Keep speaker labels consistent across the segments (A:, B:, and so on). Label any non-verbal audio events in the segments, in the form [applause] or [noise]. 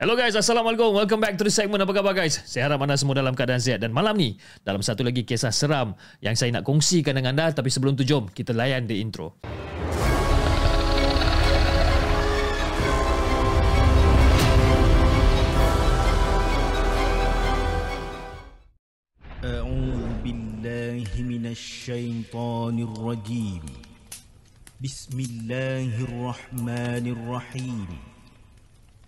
A: Hello guys, Assalamualaikum. Welcome back to the segment. Apa khabar guys? Saya harap anda semua dalam keadaan sihat. Dan malam ni, dalam satu lagi kisah seram yang saya nak kongsikan dengan anda. Tapi sebelum tu, jom kita layan the intro.
B: أعوذ بالله من الشيطان الرجيم بسم الله الرحمن الرحيم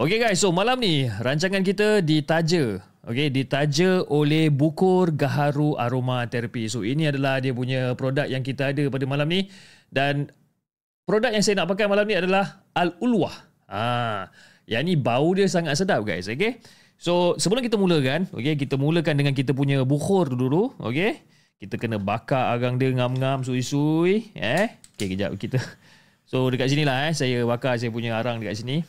A: Okay guys, so malam ni rancangan kita ditaja. Okay, ditaja oleh Bukur Gaharu Aroma Therapy. So ini adalah dia punya produk yang kita ada pada malam ni. Dan produk yang saya nak pakai malam ni adalah Al-Ulwah. Ha, yang ni bau dia sangat sedap guys. Okay. So sebelum kita mulakan, okay, kita mulakan dengan kita punya bukur dulu. Okay. Kita kena bakar agang dia ngam-ngam sui-sui. Eh. Okay, kejap kita. So dekat sini lah eh, saya bakar saya punya arang dekat sini.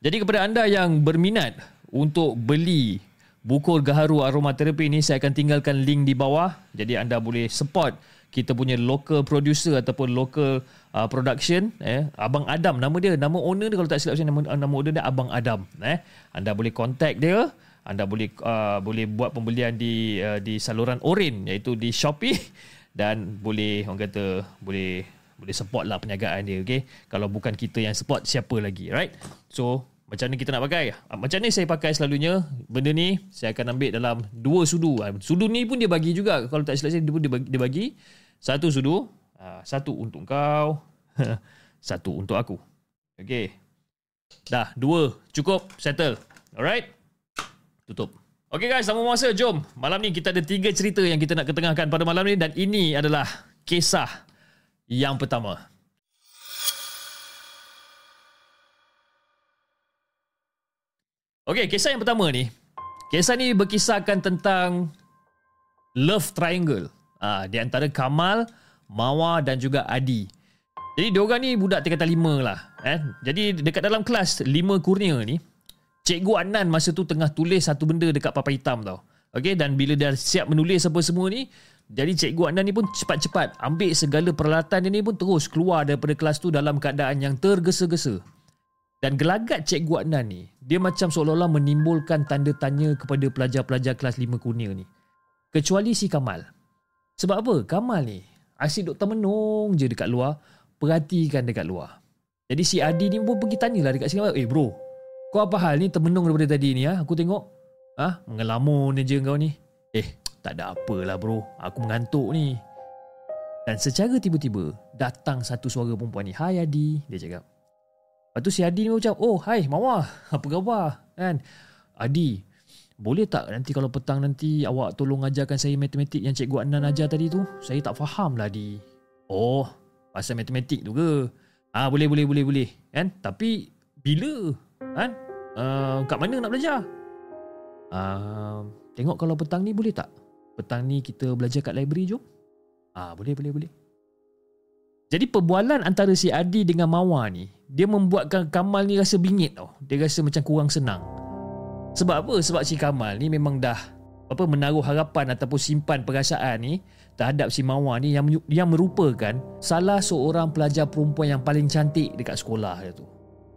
A: Jadi kepada anda yang berminat untuk beli bukur gaharu aromaterapi ni saya akan tinggalkan link di bawah. Jadi anda boleh support kita punya local producer ataupun local uh, production eh. Abang Adam nama dia nama owner dia kalau tak silap saya nama nama owner dia Abang Adam eh. Anda boleh contact dia anda boleh uh, boleh buat pembelian di uh, di saluran Orin iaitu di Shopee. Dan boleh orang kata boleh boleh support lah perniagaan dia okay? kalau bukan kita yang support siapa lagi right? So macam ni kita nak pakai? Ah, macam ni saya pakai selalunya. Benda ni saya akan ambil dalam dua sudu. Ah, sudu ni pun dia bagi juga. Kalau tak silap saya dia pun dia bagi, dia bagi satu sudu. Ah, satu untuk kau [laughs] satu untuk aku. Okay. Dah dua. Cukup settle. Alright? Tutup. Okay guys, sama masa jom. Malam ni kita ada tiga cerita yang kita nak ketengahkan pada malam ni dan ini adalah kisah yang pertama. Okey, kisah yang pertama ni. Kisah ni berkisahkan tentang love triangle. Ah, di antara Kamal, Mawa dan juga Adi. Jadi diorang ni budak tingkatan lima lah. Eh? Jadi dekat dalam kelas lima kurnia ni, Cikgu Anan masa tu tengah tulis satu benda dekat papan hitam tau. Okey, dan bila dah siap menulis apa semua ni, jadi Cikgu Anan ni pun cepat-cepat ambil segala peralatan dia ni pun terus keluar daripada kelas tu dalam keadaan yang tergesa-gesa. Dan gelagat Cikgu Adnan ni, dia macam seolah-olah menimbulkan tanda tanya kepada pelajar-pelajar kelas 5 kurnia ni. Kecuali si Kamal. Sebab apa? Kamal ni asyik duk termenung je dekat luar, perhatikan dekat luar. Jadi si Adi ni pun pergi tanyalah dekat si Kamal, "Eh bro, kau apa hal ni termenung daripada tadi ni ha? Aku tengok. Ah, ha? mengelamun je kau ni." "Eh, tak ada apalah bro, aku mengantuk ni." Dan secara tiba-tiba datang satu suara perempuan ni. Hai Adi, dia cakap. Lepas tu si Adi ni macam, oh hai Mawar, [laughs] apa khabar? Kan? Adi, boleh tak nanti kalau petang nanti awak tolong ajarkan saya matematik yang Cikgu Adnan ajar tadi tu? Saya tak faham lah Adi. Oh, pasal matematik tu ke? Ah boleh, boleh, boleh, boleh. Kan? Tapi, bila? Kan? Uh, kat mana nak belajar? Uh, tengok kalau petang ni boleh tak? Petang ni kita belajar kat library jom? Ah boleh, boleh, boleh. Jadi perbualan antara si Adi dengan Mawar ni, dia membuatkan Kamal ni rasa bingit tau. Dia rasa macam kurang senang. Sebab apa? Sebab si Kamal ni memang dah apa menaruh harapan ataupun simpan perasaan ni terhadap si Mawar ni yang yang merupakan salah seorang pelajar perempuan yang paling cantik dekat sekolah dia tu.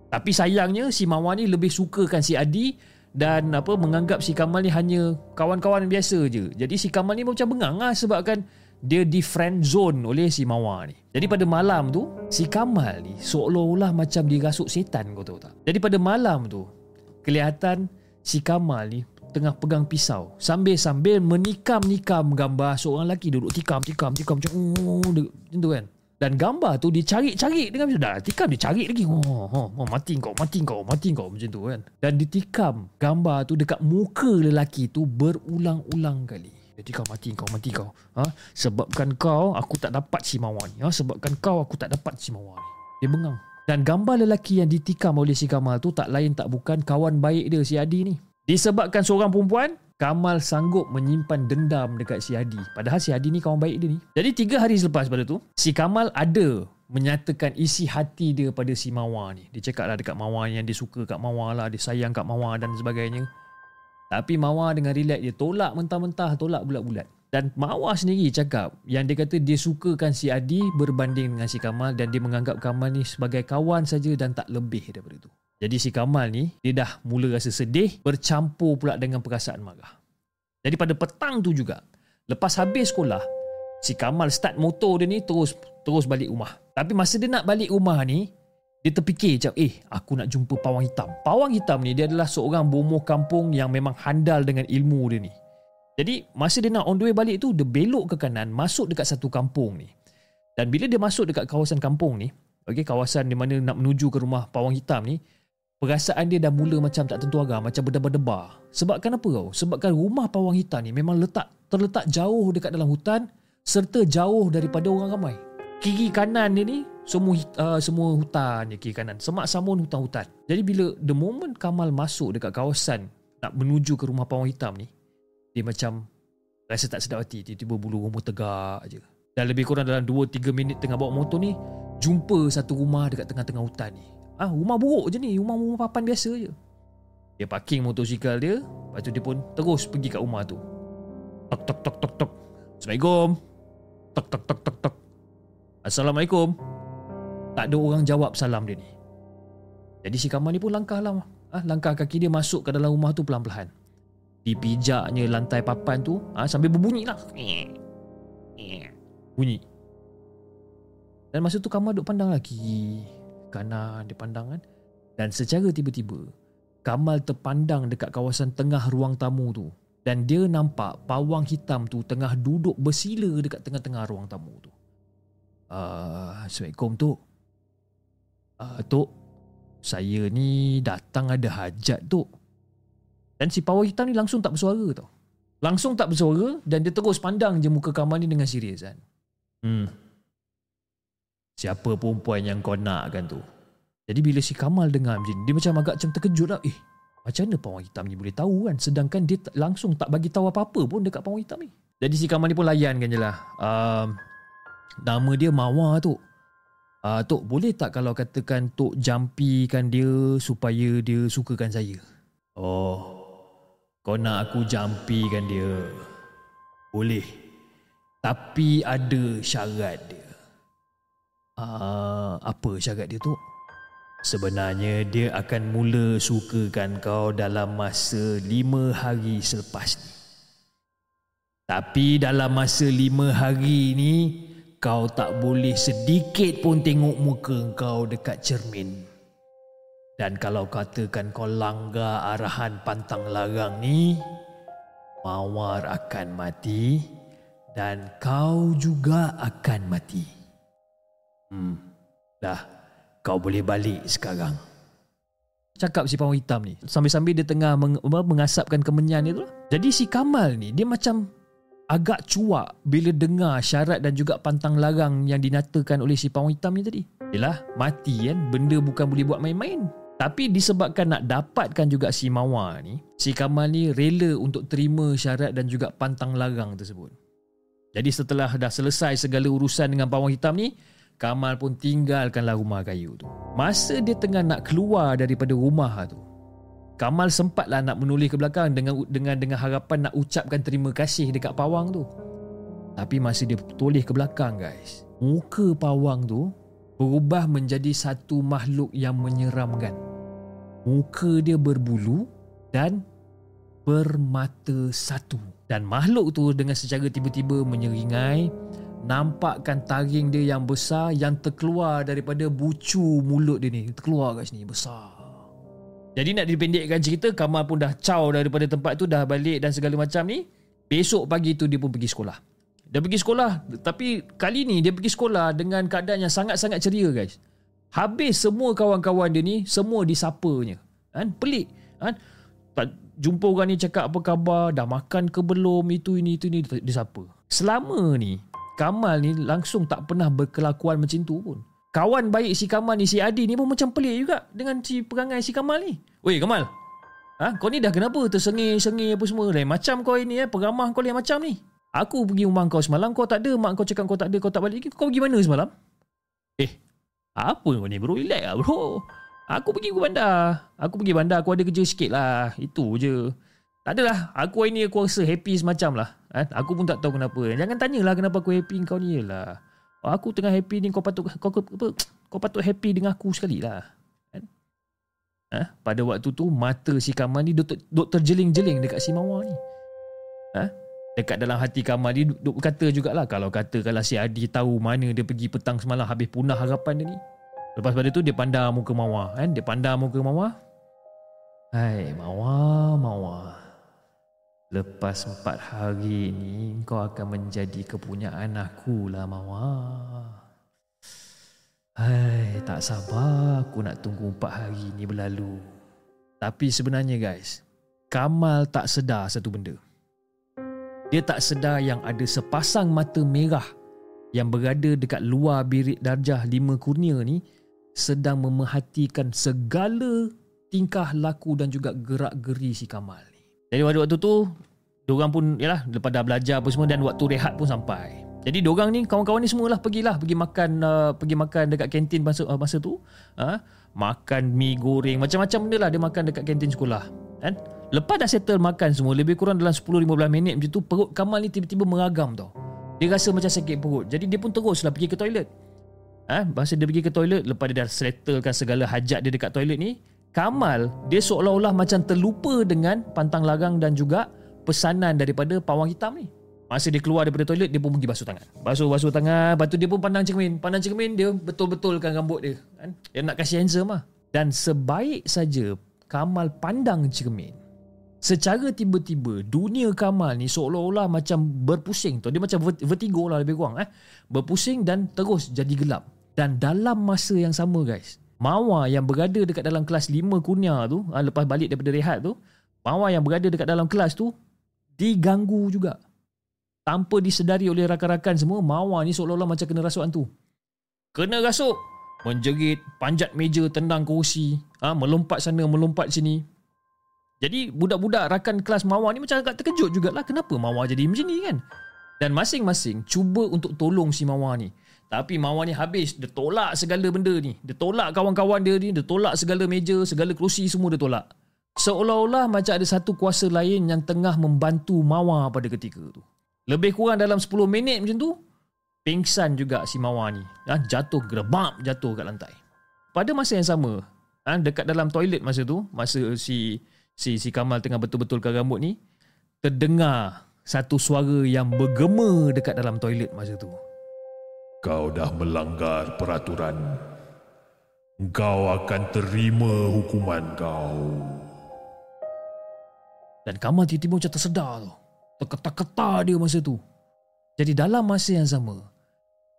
A: Tapi sayangnya si Mawar ni lebih sukakan si Adi dan apa menganggap si Kamal ni hanya kawan-kawan biasa je. Jadi si Kamal ni macam bengang lah sebabkan dia di friend zone oleh si Mawar ni. Jadi pada malam tu, si Kamal ni seolah-olah macam dirasuk setan kau tahu tak? Jadi pada malam tu, kelihatan si Kamal ni tengah pegang pisau sambil-sambil menikam-nikam gambar seorang lelaki duduk tikam-tikam tikam macam oh, macam tu kan. Dan gambar tu dicari-cari dengan pisau. Dah tikam dia cari lagi. Oh, oh, oh, mati kau, mati kau, mati kau macam tu kan. Dan ditikam gambar tu dekat muka lelaki tu berulang-ulang kali. Jadi kau mati kau mati kau. Ha? Sebabkan kau aku tak dapat si Mawar ni. Ha? Sebabkan kau aku tak dapat si Mawar ni. Dia bengang. Dan gambar lelaki yang ditikam oleh si Kamal tu tak lain tak bukan kawan baik dia si Adi ni. Disebabkan seorang perempuan, Kamal sanggup menyimpan dendam dekat si Adi. Padahal si Adi ni kawan baik dia ni. Jadi tiga hari selepas pada tu, si Kamal ada menyatakan isi hati dia pada si Mawar ni. Dia cakap lah dekat Mawar yang dia suka kat Mawar lah, dia sayang kat Mawar dan sebagainya. Tapi Mawar dengan relax dia tolak mentah-mentah, tolak bulat-bulat. Dan Mawar sendiri cakap yang dia kata dia sukakan si Adi berbanding dengan si Kamal dan dia menganggap Kamal ni sebagai kawan saja dan tak lebih daripada itu. Jadi si Kamal ni dia dah mula rasa sedih bercampur pula dengan perasaan marah. Jadi pada petang tu juga lepas habis sekolah si Kamal start motor dia ni terus terus balik rumah. Tapi masa dia nak balik rumah ni dia terfikir macam eh aku nak jumpa pawang hitam. Pawang hitam ni dia adalah seorang bomoh kampung yang memang handal dengan ilmu dia ni. Jadi masa dia nak on the way balik tu dia belok ke kanan masuk dekat satu kampung ni. Dan bila dia masuk dekat kawasan kampung ni, okey kawasan di mana nak menuju ke rumah pawang hitam ni, perasaan dia dah mula macam tak tentu arah, macam berdebar-debar. Sebabkan apa kau? Sebabkan rumah pawang hitam ni memang letak terletak jauh dekat dalam hutan serta jauh daripada orang ramai. Kiri kanan dia ni semua uh, semua hutan je kiri kanan. Semak samun hutan-hutan. Jadi bila the moment Kamal masuk dekat kawasan nak menuju ke rumah pawang hitam ni, dia macam rasa tak sedap hati tiba-tiba bulu roma tegak je dan lebih kurang dalam 2-3 minit tengah bawa motor ni jumpa satu rumah dekat tengah-tengah hutan ni ah rumah buruk je ni. Rumah-rumah papan biasa je. Dia parking motosikal dia lepas tu dia pun terus pergi kat rumah tu. Tok tok tok tok tok. Assalamualaikum. Tok tok tok tok tok. Assalamualaikum. Tak ada orang jawab salam dia ni. Jadi si Kamal ni pun langkah lah ah, langkah kaki dia masuk ke dalam rumah tu pelan-pelan. Dipijaknya lantai papan tu ha, sambil berbunyi lah. Bunyi. Dan masa tu Kamal duk pandang lagi kanan dia pandang kan dan secara tiba-tiba Kamal terpandang dekat kawasan tengah ruang tamu tu dan dia nampak pawang hitam tu tengah duduk bersila dekat tengah-tengah ruang tamu tu. Uh, Assalamualaikum tu. Uh, tok, saya ni datang ada hajat tu. Dan si pawang hitam ni langsung tak bersuara tau. Langsung tak bersuara dan dia terus pandang je muka Kamal ni dengan serius kan. Hmm. Siapa perempuan yang kau nak kan tu? Jadi bila si Kamal dengar macam dia macam agak macam terkejut lah. Eh, macam mana pawang hitam ni boleh tahu kan? Sedangkan dia langsung tak bagi tahu apa-apa pun dekat pawang hitam ni. Jadi si Kamal ni pun layan kan je lah. Um, nama dia Mawar tu. Uh, Tok, boleh tak kalau katakan Tok jampikan dia supaya dia sukakan saya? Oh, kau nak aku jampikan dia? Boleh. Tapi ada syarat dia. Uh, apa syarat dia tu? Sebenarnya dia akan mula sukakan kau dalam masa lima hari selepas ni. Tapi dalam masa lima hari ni, kau tak boleh sedikit pun tengok muka kau dekat cermin. Dan kalau katakan kau langgar arahan pantang larang ni, Mawar akan mati dan kau juga akan mati. Hmm, dah, kau boleh balik sekarang. Cakap si pawang hitam ni. Sambil-sambil dia tengah meng- mengasapkan kemenyan dia tu. Lah. Jadi si Kamal ni, dia macam agak cuak bila dengar syarat dan juga pantang larang yang dinatakan oleh si pawang hitam ni tadi. Yelah, mati kan. Benda bukan boleh buat main-main. Tapi disebabkan nak dapatkan juga si Mawar ni, si Kamal ni rela untuk terima syarat dan juga pantang larang tersebut. Jadi setelah dah selesai segala urusan dengan pawang hitam ni, Kamal pun tinggalkanlah rumah kayu tu. Masa dia tengah nak keluar daripada rumah tu, Kamal sempatlah nak menoleh ke belakang dengan dengan dengan harapan nak ucapkan terima kasih dekat pawang tu. Tapi masa dia toleh ke belakang guys, muka pawang tu berubah menjadi satu makhluk yang menyeramkan muka dia berbulu dan bermata satu. Dan makhluk tu dengan secara tiba-tiba menyeringai nampakkan taring dia yang besar yang terkeluar daripada bucu mulut dia ni. Terkeluar kat sini besar. Jadi nak dipendekkan cerita, Kamal pun dah caw daripada tempat tu, dah balik dan segala macam ni. Besok pagi tu dia pun pergi sekolah. Dia pergi sekolah, tapi kali ni dia pergi sekolah dengan keadaan yang sangat-sangat ceria guys. Habis semua kawan-kawan dia ni Semua disapanya kan? Pelik kan? jumpa orang ni cakap apa khabar, dah makan ke belum, itu, ini, itu, ini, dia siapa. Selama ni, Kamal ni langsung tak pernah berkelakuan macam tu pun. Kawan baik si Kamal ni, si Adi ni pun macam pelik juga dengan si perangai si Kamal ni. Weh Kamal, ha? kau ni dah kenapa tersengih-sengih apa semua? Lain macam kau ini, eh? peramah kau lain macam ni. Aku pergi rumah kau semalam, kau tak ada, mak kau cakap kau tak ada, kau tak balik. Kau pergi mana semalam? Eh, apa kau ni bro? Relax lah bro. Aku pergi ke bandar. Aku pergi bandar, aku ada kerja sikit lah. Itu je. Tak adalah. Aku hari ni aku rasa happy semacam lah. Eh? Aku pun tak tahu kenapa. Jangan tanyalah kenapa aku happy kau ni lah. Aku tengah happy ni kau patut kau, apa, kau patut happy dengan aku sekali lah. Kan? Eh? Pada waktu tu mata si Kamal ni duk, terjeling-jeling dekat si Mawar ni. Eh? Dekat dalam hati Kamal ni duk, duk kata jugalah kalau kata kalau si Adi tahu mana dia pergi petang semalam habis punah harapan dia ni. Lepas pada tu dia pandang muka Mawar. Kan? Dia pandang muka Mawar. Hai Mawar, Mawar. Lepas empat hari ini kau akan menjadi kepunyaan aku lah Mawar. Hai, tak sabar aku nak tunggu empat hari ini berlalu. Tapi sebenarnya guys, Kamal tak sedar satu benda. Dia tak sedar yang ada sepasang mata merah yang berada dekat luar birik darjah lima kurnia ni sedang memerhatikan segala tingkah laku dan juga gerak-geri si Kamal. Jadi waktu-waktu tu, diorang pun, yalah, lepas dah belajar apa semua dan waktu rehat pun sampai. Jadi diorang ni kawan-kawan ni semualah pergilah pergi makan uh, pergi makan dekat kantin masa uh, masa tu. Uh, makan mi goreng macam-macam benda lah dia makan dekat kantin sekolah. Kan? Lepas dah settle makan semua lebih kurang dalam 10-15 minit macam tu perut Kamal ni tiba-tiba meragam tau. Dia rasa macam sakit perut. Jadi dia pun teruslah pergi ke toilet. Ha? masa dia pergi ke toilet lepas dia dah settlekan segala hajat dia dekat toilet ni, Kamal dia seolah-olah macam terlupa dengan pantang larang dan juga pesanan daripada pawang hitam ni. Masa dia keluar daripada toilet Dia pun pergi basuh tangan Basuh-basuh tangan Lepas tu dia pun pandang cermin Pandang cermin dia betul-betulkan rambut dia kan? Dia nak kasih handsome lah Dan sebaik saja Kamal pandang cermin Secara tiba-tiba Dunia Kamal ni seolah-olah macam berpusing tu. Dia macam vertigo lah lebih kurang eh? Berpusing dan terus jadi gelap Dan dalam masa yang sama guys Mawar yang berada dekat dalam kelas 5 kurnia tu ha, Lepas balik daripada rehat tu Mawar yang berada dekat dalam kelas tu Diganggu juga tanpa disedari oleh rakan-rakan semua, Mawar ni seolah-olah macam kena rasuk hantu. Kena rasuk. Menjerit, panjat meja, tendang kursi, ha, melompat sana, melompat sini. Jadi budak-budak rakan kelas Mawar ni macam agak terkejut jugalah kenapa Mawar jadi macam ni kan. Dan masing-masing cuba untuk tolong si Mawar ni. Tapi Mawar ni habis, dia tolak segala benda ni. Dia tolak kawan-kawan dia ni, dia tolak segala meja, segala kerusi semua dia tolak. Seolah-olah macam ada satu kuasa lain yang tengah membantu Mawar pada ketika tu. Lebih kurang dalam 10 minit macam tu Pingsan juga si Mawar ni ha, Jatuh gerebak jatuh kat lantai Pada masa yang sama ha, Dekat dalam toilet masa tu Masa si si si Kamal tengah betul-betulkan rambut ni Terdengar satu suara yang bergema dekat dalam toilet masa tu
C: Kau dah melanggar peraturan Kau akan terima hukuman kau
A: Dan Kamal tiba-tiba macam tersedar tu terketar-ketar dia masa tu. Jadi dalam masa yang sama,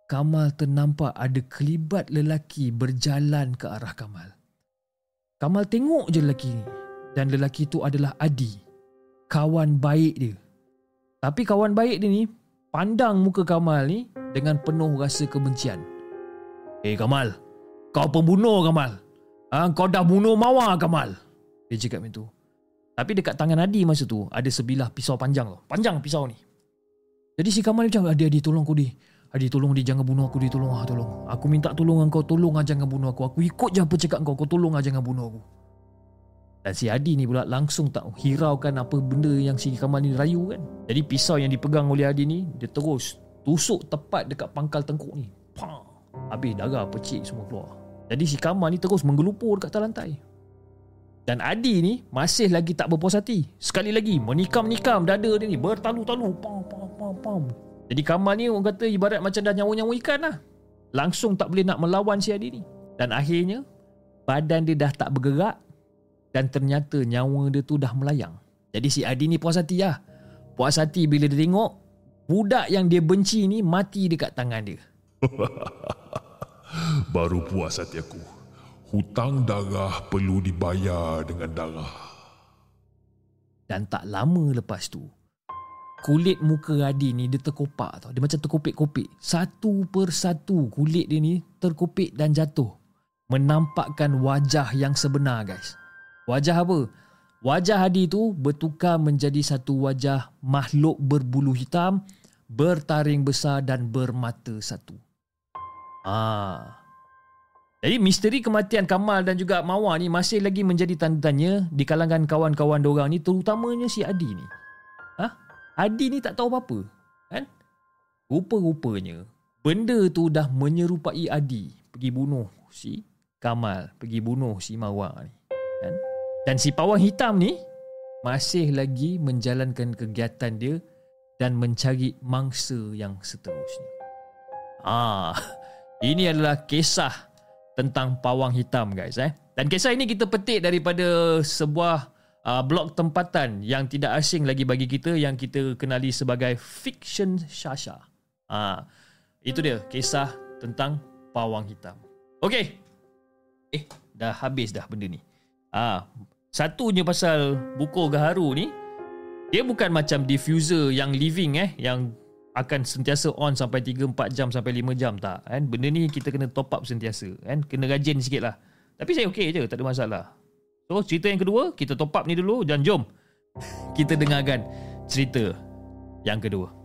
A: Kamal ternampak ada kelibat lelaki berjalan ke arah Kamal. Kamal tengok je lelaki ni dan lelaki tu adalah Adi, kawan baik dia. Tapi kawan baik dia ni pandang muka Kamal ni dengan penuh rasa kebencian. Eh hey Kamal, kau pembunuh Kamal. Ha, kau dah bunuh Mawar Kamal. Dia cakap macam tu. Tapi dekat tangan Adi masa tu ada sebilah pisau panjang tu. Panjang pisau ni. Jadi si Kamal macam Adi Adi tolong aku di. Adi tolong di jangan bunuh aku di tolong ah tolong. Aku minta tolong kau tolong ah jangan bunuh aku. Aku ikut je apa cakap kau kau tolong ah jangan bunuh aku. Dan si Adi ni pula langsung tak hiraukan apa benda yang si Kamal ni rayu kan. Jadi pisau yang dipegang oleh Adi ni dia terus tusuk tepat dekat pangkal tengkuk ni. Pang. Habis darah pecik semua keluar. Jadi si Kamal ni terus menggelupur dekat lantai. Dan Adi ni masih lagi tak berpuas hati. Sekali lagi menikam-nikam dada dia ni bertalu-talu. Pam, pam, pam, pam. Jadi Kamal ni orang kata ibarat macam dah nyawa-nyawa ikan lah. Langsung tak boleh nak melawan si Adi ni. Dan akhirnya badan dia dah tak bergerak dan ternyata nyawa dia tu dah melayang. Jadi si Adi ni puas hati lah. Puas hati bila dia tengok budak yang dia benci ni mati dekat tangan dia. [laughs]
C: Baru puas hati aku hutang darah perlu dibayar dengan darah.
A: Dan tak lama lepas tu, kulit muka Adi ni dia terkopak tau. Dia macam terkopik-kopik. Satu persatu kulit dia ni terkopik dan jatuh. Menampakkan wajah yang sebenar guys. Wajah apa? Wajah Adi tu bertukar menjadi satu wajah makhluk berbulu hitam, bertaring besar dan bermata satu. Ah. Jadi misteri kematian Kamal dan juga Mawar ni masih lagi menjadi tanda tanya di kalangan kawan-kawan diorang ni terutamanya si Adi ni. Adi ni tak tahu apa-apa. Kan? Rupa-rupanya, benda tu dah menyerupai Adi pergi bunuh si Kamal, pergi bunuh si Marwah ni. Kan? Dan si pawang hitam ni masih lagi menjalankan kegiatan dia dan mencari mangsa yang seterusnya. Ah, ini adalah kisah tentang pawang hitam guys eh. Dan kisah ini kita petik daripada sebuah uh, blog tempatan yang tidak asing lagi bagi kita yang kita kenali sebagai Fiction Shasha. Uh, itu dia kisah tentang pawang hitam. Okey. Eh, dah habis dah benda ni. Ah, satunya pasal buku gaharu ni dia bukan macam diffuser yang living eh yang akan sentiasa on sampai 3 4 jam sampai 5 jam tak kan? Benda ni kita kena top up sentiasa kan? Kena rajin sikitlah tapi saya okey je tak ada masalah. So cerita yang kedua Kita top up ni dulu. Dan jom. [laughs] Kita dengarkan Cerita Yang kedua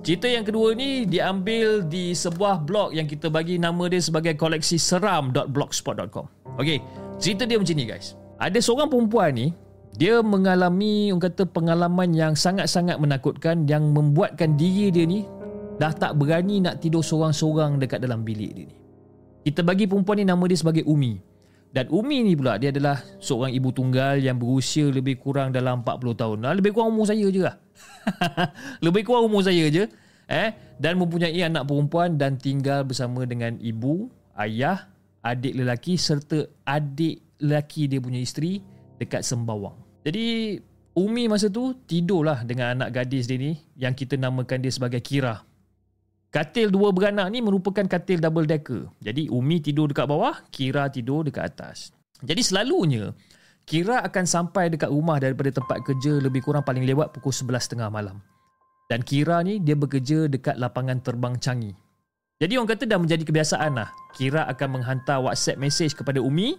A: Cerita yang kedua ni diambil di sebuah blog yang kita bagi nama dia sebagai koleksi seram.blogspot.com. Okey, cerita dia macam ni guys. Ada seorang perempuan ni, dia mengalami orang kata pengalaman yang sangat-sangat menakutkan yang membuatkan diri dia ni dah tak berani nak tidur seorang-seorang dekat dalam bilik dia ni. Kita bagi perempuan ni nama dia sebagai Umi. Dan Umi ni pula dia adalah seorang ibu tunggal yang berusia lebih kurang dalam 40 tahun. Nah, lebih kurang umur saya je lah. [laughs] lebih kurang umur saya je. Eh, dan mempunyai anak perempuan dan tinggal bersama dengan ibu, ayah, adik lelaki serta adik lelaki dia punya isteri dekat Sembawang. Jadi Umi masa tu tidurlah dengan anak gadis dia ni yang kita namakan dia sebagai Kira. Katil dua beranak ni merupakan katil double decker. Jadi Umi tidur dekat bawah, Kira tidur dekat atas. Jadi selalunya Kira akan sampai dekat rumah daripada tempat kerja lebih kurang paling lewat pukul 11.30 malam. Dan Kira ni dia bekerja dekat lapangan terbang Changi. Jadi orang kata dah menjadi kebiasaan lah. Kira akan menghantar WhatsApp message kepada Umi.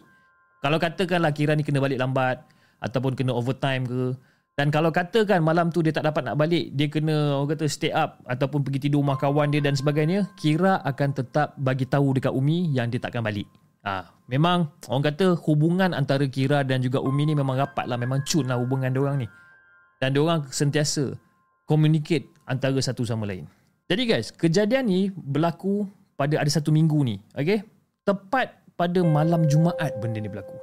A: Kalau katakanlah Kira ni kena balik lambat ataupun kena overtime ke, dan kalau katakan malam tu dia tak dapat nak balik, dia kena orang kata stay up ataupun pergi tidur rumah kawan dia dan sebagainya, Kira akan tetap bagi tahu dekat Umi yang dia takkan balik. Ah, ha, memang orang kata hubungan antara Kira dan juga Umi ni memang rapat lah, memang cun lah hubungan dia orang ni. Dan dia orang sentiasa communicate antara satu sama lain. Jadi guys, kejadian ni berlaku pada ada satu minggu ni, okay? Tepat pada malam Jumaat benda ni berlaku.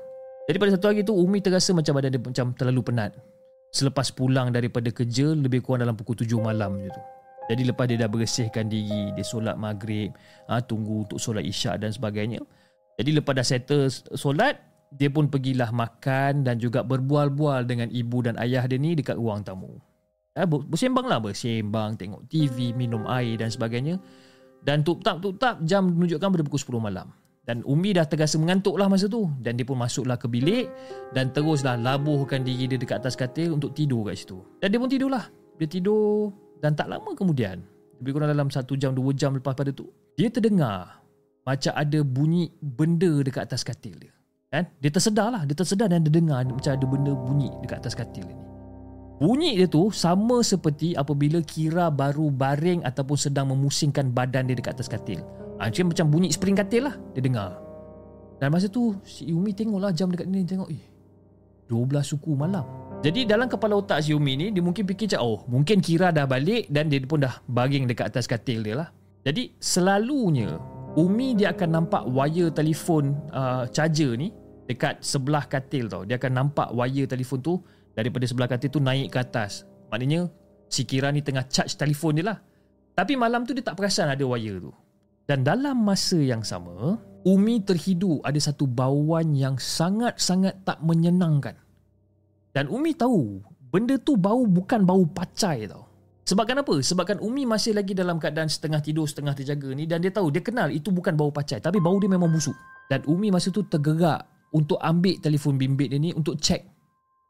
A: Jadi pada satu hari tu Umi terasa macam badan dia macam terlalu penat selepas pulang daripada kerja lebih kurang dalam pukul 7 malam macam tu. Jadi lepas dia dah bersihkan diri, dia solat maghrib, ha, tunggu untuk solat isyak dan sebagainya. Jadi lepas dah settle solat, dia pun pergilah makan dan juga berbual-bual dengan ibu dan ayah dia ni dekat ruang tamu. Ha, bersembang lah bersembang, tengok TV, minum air dan sebagainya. Dan tup-tap-tup-tap jam menunjukkan pada pukul 10 malam. Dan Umi dah terasa mengantuk lah masa tu. Dan dia pun masuklah ke bilik dan teruslah labuhkan diri dia dekat atas katil untuk tidur kat situ. Dan dia pun tidur lah. Dia tidur dan tak lama kemudian, lebih kurang dalam satu jam, dua jam lepas pada tu, dia terdengar macam ada bunyi benda dekat atas katil dia. Kan? Dia tersedar lah. Dia tersedar dan dia dengar macam ada benda bunyi dekat atas katil ni. Bunyi dia tu sama seperti apabila Kira baru baring ataupun sedang memusingkan badan dia dekat atas katil. Ha, macam bunyi spring katil lah Dia dengar. Dan masa tu Si Umi tengok lah jam dekat ni Tengok eh 12 suku malam. Jadi dalam kepala otak si Umi ni Dia mungkin fikir macam Oh mungkin Kira dah balik Dan dia pun dah baring dekat atas katil dia lah. Jadi selalunya Umi dia akan nampak wire telefon uh, charger ni Dekat sebelah katil tau. Dia akan nampak wire telefon tu Daripada sebelah katil tu naik ke atas. Maknanya Si Kira ni tengah charge telefon dia lah. Tapi malam tu dia tak perasan ada wire tu dan dalam masa yang sama, Umi terhidu ada satu bauan yang sangat-sangat tak menyenangkan. Dan Umi tahu, benda tu bau bukan bau pacai tau. Sebabkan apa? Sebabkan Umi masih lagi dalam keadaan setengah tidur, setengah terjaga ni dan dia tahu, dia kenal itu bukan bau pacai tapi bau dia memang busuk. Dan Umi masa tu tergerak untuk ambil telefon bimbit dia ni untuk cek.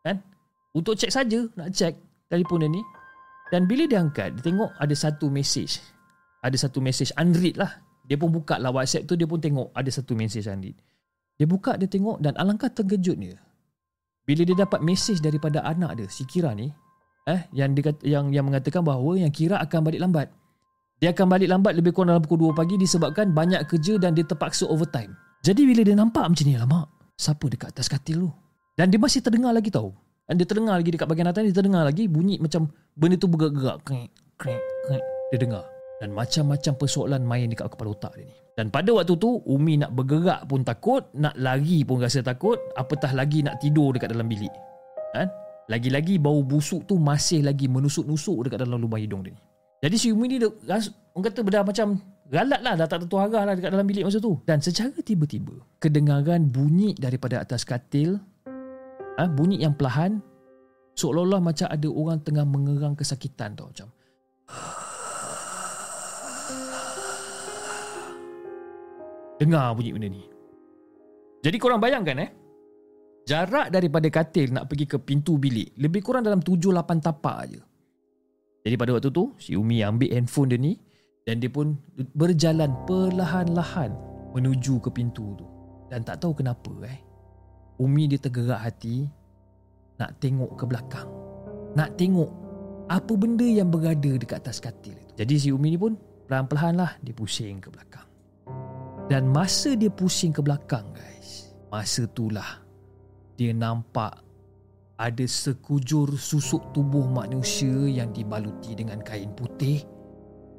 A: Kan? Untuk cek saja nak cek telefon dia ni. Dan bila dia angkat, dia tengok ada satu message. Ada satu message unread lah. Dia pun buka lah WhatsApp tu, dia pun tengok ada satu message unread. Dia buka, dia tengok dan alangkah terkejutnya. Bila dia dapat message daripada anak dia, si Kira ni, eh, yang, dia, yang, yang mengatakan bahawa yang Kira akan balik lambat. Dia akan balik lambat lebih kurang dalam pukul 2 pagi disebabkan banyak kerja dan dia terpaksa overtime. Jadi bila dia nampak macam ni, lama siapa dekat atas katil tu? Dan dia masih terdengar lagi tau. Dan dia terdengar lagi dekat bahagian atas, dia terdengar lagi bunyi macam benda tu bergerak-gerak. Krek, krek, krek. Dia dengar. Dan macam-macam persoalan main dekat kepala otak dia ni. Dan pada waktu tu, Umi nak bergerak pun takut, nak lari pun rasa takut, apatah lagi nak tidur dekat dalam bilik. Kan? Lagi-lagi bau busuk tu masih lagi menusuk-nusuk dekat dalam lubang hidung dia ni. Jadi si Umi ni orang kata dah macam galat lah dah tak tentu arah lah dekat dalam bilik masa tu. Dan secara tiba-tiba kedengaran bunyi daripada atas katil ha, bunyi yang perlahan seolah-olah macam ada orang tengah mengerang kesakitan tau macam dengar bunyi benda ni. Jadi korang bayangkan eh jarak daripada katil nak pergi ke pintu bilik lebih kurang dalam 7-8 tapak aja. Jadi pada waktu tu si Umi ambil handphone dia ni dan dia pun berjalan perlahan-lahan menuju ke pintu tu. Dan tak tahu kenapa eh. Umi dia tergerak hati nak tengok ke belakang. Nak tengok apa benda yang berada dekat atas katil. Jadi si Umi ni pun perlahan-lahan lah dia pusing ke belakang. Dan masa dia pusing ke belakang guys, masa itulah dia nampak ada sekujur susuk tubuh manusia yang dibaluti dengan kain putih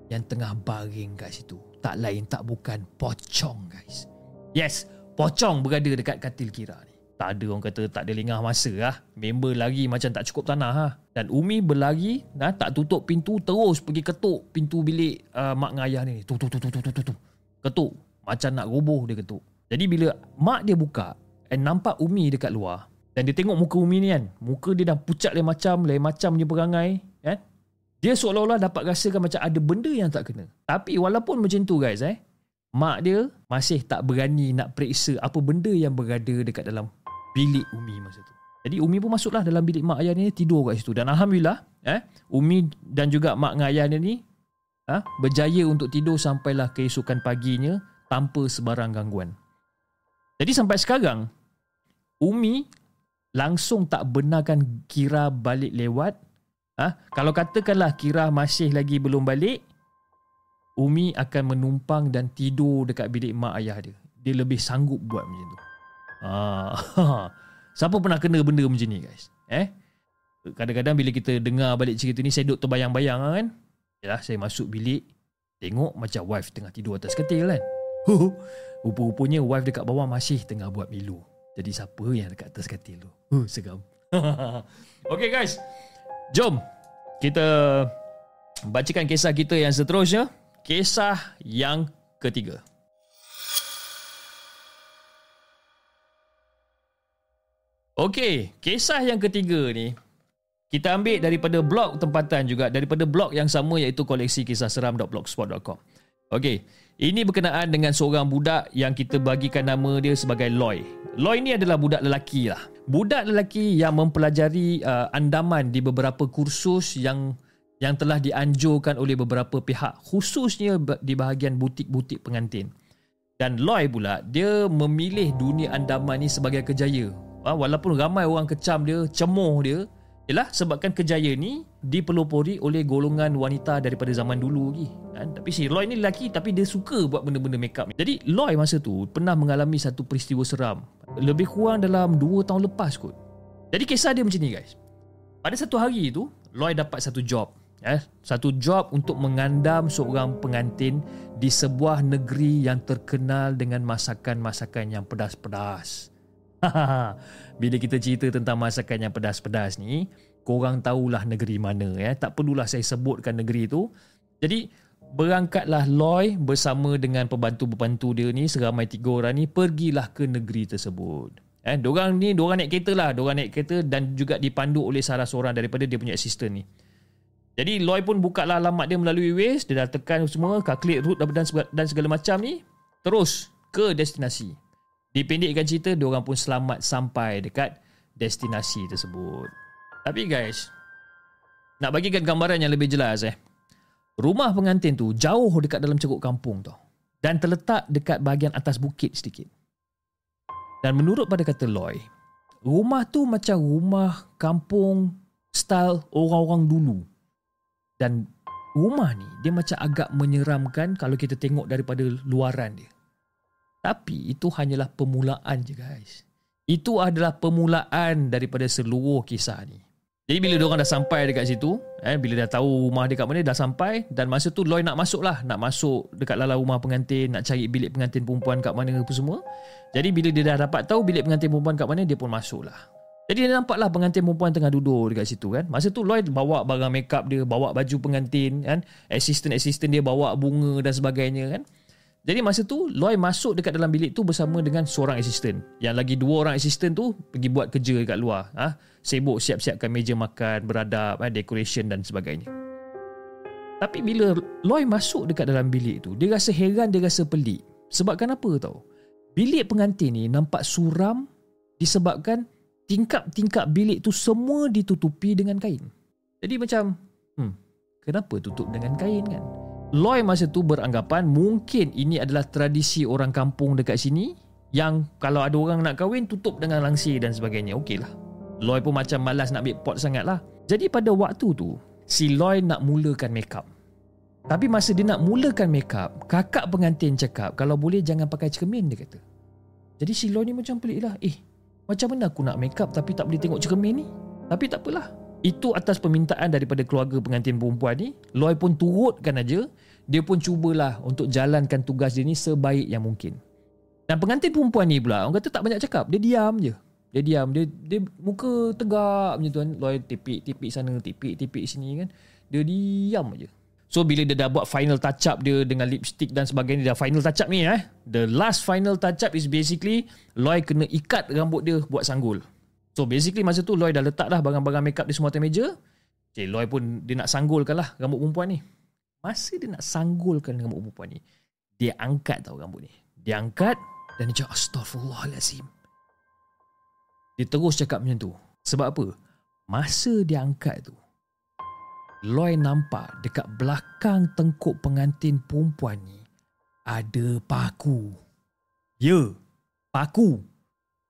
A: yang tengah baring kat situ. Tak lain tak bukan pocong guys. Yes, pocong berada dekat katil kira ni. Tak ada orang kata tak ada lengah masa lah. Member lari macam tak cukup tanah ha. Dan Umi berlari, nah, tak tutup pintu terus pergi ketuk pintu bilik uh, mak dengan ayah ni. Tu tu tu tu tu tu tu. Ketuk. Macam nak roboh dia ketuk. Jadi bila mak dia buka and nampak Umi dekat luar, dan dia tengok muka Umi ni kan. Muka dia dah pucat lain macam, lain macam punya perangai. Kan? Dia seolah-olah dapat rasakan macam ada benda yang tak kena. Tapi walaupun macam tu guys eh. Mak dia masih tak berani nak periksa apa benda yang berada dekat dalam bilik Umi masa tu. Jadi Umi pun masuklah dalam bilik mak ayah ni tidur kat situ. Dan Alhamdulillah eh, Umi dan juga mak dengan ayah dia ni ha, berjaya untuk tidur sampailah keesokan paginya tanpa sebarang gangguan. Jadi sampai sekarang Umi langsung tak benarkan Kira balik lewat. Ha? Kalau katakanlah Kira masih lagi belum balik, Umi akan menumpang dan tidur dekat bilik mak ayah dia. Dia lebih sanggup buat macam tu. Ha. [laughs] Siapa pernah kena benda macam ni guys? Eh? Kadang-kadang bila kita dengar balik cerita ni, saya duduk terbayang-bayang kan? Yalah, saya masuk bilik, tengok macam wife tengah tidur atas ketil kan? [laughs] Rupa-rupanya wife dekat bawah masih tengah buat milu. Jadi siapa yang dekat atas katil tu? [laughs] Huh, seram. [laughs] okay guys. Jom. Kita bacakan kisah kita yang seterusnya. Kisah yang ketiga. Okay, kisah yang ketiga ni kita ambil daripada blog tempatan juga daripada blog yang sama iaitu koleksi kisah seram.blogspot.com. Okay, ini berkenaan dengan seorang budak yang kita bagikan nama dia sebagai Loy. Loy ni adalah budak lelaki lah. Budak lelaki yang mempelajari uh, andaman di beberapa kursus yang yang telah dianjurkan oleh beberapa pihak khususnya di bahagian butik-butik pengantin. Dan Loy pula dia memilih dunia andaman ni sebagai kejaya. Uh, walaupun ramai orang kecam dia, cemoh dia, Yalah sebabkan kejayaan ni dipelopori oleh golongan wanita daripada zaman dulu lagi. Kan? Tapi si Loy ni lelaki tapi dia suka buat benda-benda make up ni. Jadi Loy masa tu pernah mengalami satu peristiwa seram. Lebih kurang dalam 2 tahun lepas kot. Jadi kisah dia macam ni guys. Pada satu hari tu, Loy dapat satu job. Eh, satu job untuk mengandam seorang pengantin di sebuah negeri yang terkenal dengan masakan-masakan yang pedas-pedas. [laughs] Bila kita cerita tentang masakan yang pedas-pedas ni, korang tahulah negeri mana ya. Tak perlulah saya sebutkan negeri tu. Jadi berangkatlah Loy bersama dengan pembantu-pembantu dia ni seramai tiga orang ni pergilah ke negeri tersebut. Eh, diorang ni, diorang naik kereta lah. Diorang naik kereta dan juga dipandu oleh salah seorang daripada dia punya assistant ni. Jadi Loy pun buka lah alamat dia melalui Waze. Dia dah tekan semua, calculate route dan segala macam ni. Terus ke destinasi. Dipendekkan cerita, diorang pun selamat sampai dekat destinasi tersebut. Tapi guys, nak bagikan gambaran yang lebih jelas eh. Rumah pengantin tu jauh dekat dalam ceruk kampung tau. Dan terletak dekat bahagian atas bukit sedikit. Dan menurut pada kata Loy, rumah tu macam rumah kampung style orang-orang dulu. Dan rumah ni dia macam agak menyeramkan kalau kita tengok daripada luaran dia. Tapi itu hanyalah permulaan je guys. Itu adalah permulaan daripada seluruh kisah ni. Jadi bila diorang dah sampai dekat situ, eh, bila dah tahu rumah dia kat mana, dah sampai dan masa tu Loy nak masuk lah. Nak masuk dekat lalang rumah pengantin, nak cari bilik pengantin perempuan kat mana apa semua. Jadi bila dia dah dapat tahu bilik pengantin perempuan kat mana, dia pun masuk lah. Jadi dia nampak lah pengantin perempuan tengah duduk dekat situ kan. Masa tu Lloyd bawa barang makeup dia, bawa baju pengantin kan. Assistant-assistant dia bawa bunga dan sebagainya kan. Jadi masa tu Loy masuk dekat dalam bilik tu bersama dengan seorang assistant. Yang lagi dua orang assistant tu pergi buat kerja dekat luar. Ha? Sibuk siap-siapkan meja makan, beradab, ha? decoration dan sebagainya. Tapi bila Loy masuk dekat dalam bilik tu, dia rasa heran, dia rasa pelik. Sebab kenapa tau? Bilik pengantin ni nampak suram disebabkan tingkap-tingkap bilik tu semua ditutupi dengan kain. Jadi macam, hmm, kenapa tutup dengan kain kan? Loy masa tu beranggapan mungkin ini adalah tradisi orang kampung dekat sini yang kalau ada orang nak kahwin tutup dengan langsir dan sebagainya. Okey lah. Loy pun macam malas nak ambil pot sangat lah. Jadi pada waktu tu, si Loy nak mulakan makeup. Tapi masa dia nak mulakan makeup, kakak pengantin cakap kalau boleh jangan pakai cermin dia kata. Jadi si Loy ni macam pelik lah. Eh, macam mana aku nak makeup tapi tak boleh tengok cermin ni? Tapi tak apalah. Itu atas permintaan daripada keluarga pengantin perempuan ni. Loy pun turutkan aja. Dia pun cubalah untuk jalankan tugas dia ni sebaik yang mungkin. Dan pengantin perempuan ni pula, orang kata tak banyak cakap. Dia diam je. Dia diam. Dia, dia muka tegak macam tu kan. Loy tipik-tipik sana, tipik-tipik sini kan. Dia diam je. So bila dia dah buat final touch up dia dengan lipstick dan sebagainya dia dah final touch up ni eh. The last final touch up is basically Loy kena ikat rambut dia buat sanggul. So basically masa tu Loy dah letak dah barang-barang makeup di semua atas meja. Okay, Loy pun dia nak sanggulkan lah rambut perempuan ni. Masa dia nak sanggulkan rambut perempuan ni, dia angkat tau rambut ni. Dia angkat dan dia cakap astagfirullahalazim. Dia terus cakap macam tu. Sebab apa? Masa dia angkat tu, Loy nampak dekat belakang tengkuk pengantin perempuan ni ada paku. Ya, paku.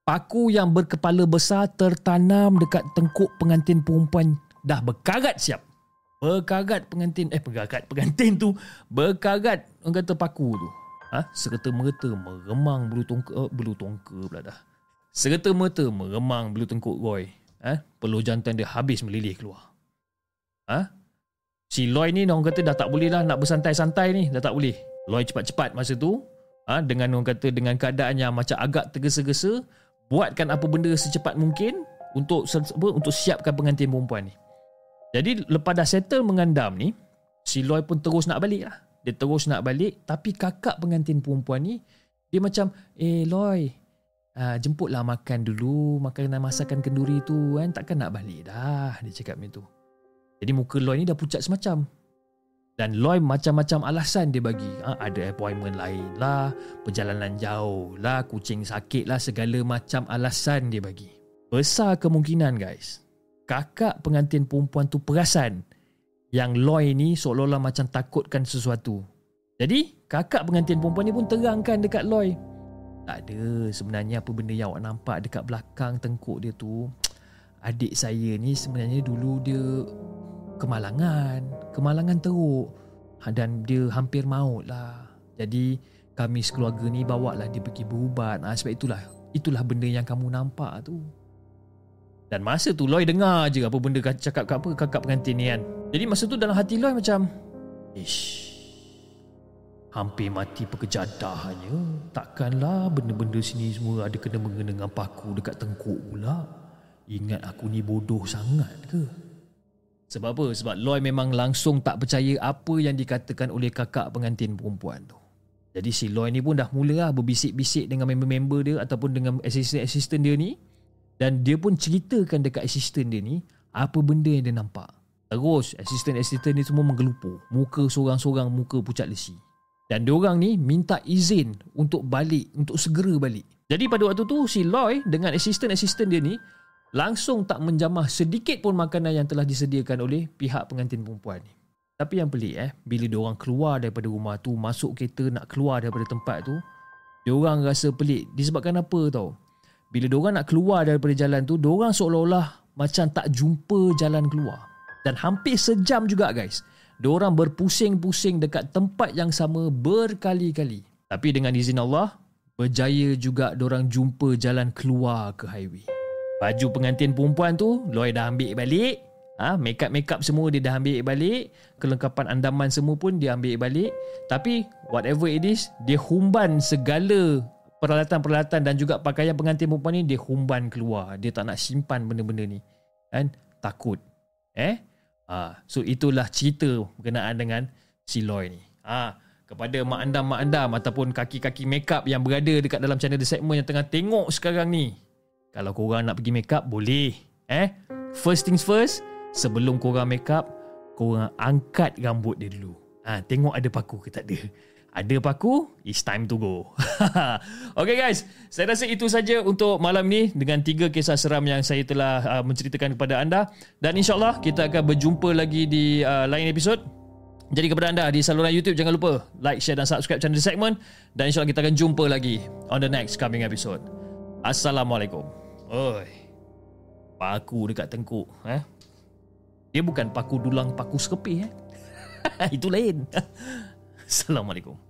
A: Paku yang berkepala besar tertanam dekat tengkuk pengantin perempuan dah berkarat siap. Berkarat pengantin, eh berkarat pengantin tu berkarat orang kata paku tu. Ha? Serta merta meremang bulu tongka, uh, bulu tongka pula dah. Serta merta meremang bulu tengkuk Roy. Ha? Peluh jantan dia habis melilih keluar. Ha? Si Loy ni orang kata dah tak boleh lah nak bersantai-santai ni. Dah tak boleh. Loy cepat-cepat masa tu. Ha? Dengan orang kata dengan keadaan yang macam agak tergesa-gesa buatkan apa benda secepat mungkin untuk apa, untuk siapkan pengantin perempuan ni. Jadi lepas dah settle mengandam ni, si Loy pun terus nak balik lah. Dia terus nak balik tapi kakak pengantin perempuan ni dia macam, eh Loy, uh, jemputlah makan dulu makanan masakan kenduri tu kan takkan nak balik dah dia cakap macam tu. Jadi muka Loy ni dah pucat semacam. Dan Loy macam-macam alasan dia bagi. Ha, ada appointment lain lah, perjalanan jauh lah, kucing sakit lah, segala macam alasan dia bagi. Besar kemungkinan guys, kakak pengantin perempuan tu perasan yang Loy ni seolah-olah macam takutkan sesuatu. Jadi, kakak pengantin perempuan ni pun terangkan dekat Loy. Tak ada sebenarnya apa benda yang awak nampak dekat belakang tengkuk dia tu. [tsk] Adik saya ni sebenarnya dulu dia kemalangan, kemalangan teruk ha, dan dia hampir maut lah. Jadi kami sekeluarga ni bawa lah dia pergi berubat. Ha, sebab itulah itulah benda yang kamu nampak tu. Dan masa tu Loy dengar je apa benda cakap kat apa kakak pengantin ni kan. Jadi masa tu dalam hati Loy macam Ish Hampir mati pekerjadahannya Takkanlah benda-benda sini semua ada kena mengena dengan paku dekat tengkuk pula Ingat aku ni bodoh sangat ke? Sebab apa? Sebab Loy memang langsung tak percaya apa yang dikatakan oleh kakak pengantin perempuan tu. Jadi si Loy ni pun dah mula lah berbisik-bisik dengan member-member dia ataupun dengan assistant-assistant dia ni. Dan dia pun ceritakan dekat assistant dia ni apa benda yang dia nampak. Terus assistant-assistant ni semua menggelupur. Muka seorang-seorang muka pucat lesi. Dan diorang ni minta izin untuk balik, untuk segera balik. Jadi pada waktu tu si Loy dengan assistant-assistant dia ni langsung tak menjamah sedikit pun makanan yang telah disediakan oleh pihak pengantin perempuan ni. Tapi yang pelik eh, bila diorang keluar daripada rumah tu, masuk kereta nak keluar daripada tempat tu, diorang rasa pelik. Disebabkan apa tau? Bila diorang nak keluar daripada jalan tu, diorang seolah-olah macam tak jumpa jalan keluar. Dan hampir sejam juga guys. Diorang berpusing-pusing dekat tempat yang sama berkali-kali. Tapi dengan izin Allah, berjaya juga diorang jumpa jalan keluar ke highway. Baju pengantin perempuan tu, Lloyd dah ambil balik. Ha, make up make up semua dia dah ambil balik. Kelengkapan andaman semua pun dia ambil balik. Tapi whatever it is, dia humban segala peralatan-peralatan dan juga pakaian pengantin perempuan ni dia humban keluar. Dia tak nak simpan benda-benda ni. Kan? Takut. Eh? Ha, so itulah cerita berkenaan dengan si Loy ni. Ha, kepada mak andam-mak andam ataupun kaki-kaki make up yang berada dekat dalam channel The Segment yang tengah tengok sekarang ni. Kalau korang nak pergi make up, boleh. Eh? First things first, sebelum korang make up, korang angkat rambut dia dulu. Ha, tengok ada paku ke tak ada. Ada paku, it's time to go. [laughs] okay guys, saya rasa itu saja untuk malam ni dengan tiga kisah seram yang saya telah uh, menceritakan kepada anda. Dan insyaAllah kita akan berjumpa lagi di uh, lain episod. Jadi kepada anda di saluran YouTube jangan lupa like, share dan subscribe channel The Segment. Dan insyaAllah kita akan jumpa lagi on the next coming episode. Assalamualaikum. Oi. Paku dekat tengkuk. Eh? Dia bukan paku dulang paku sekepih eh. [laughs] Itu lain. [laughs] Assalamualaikum.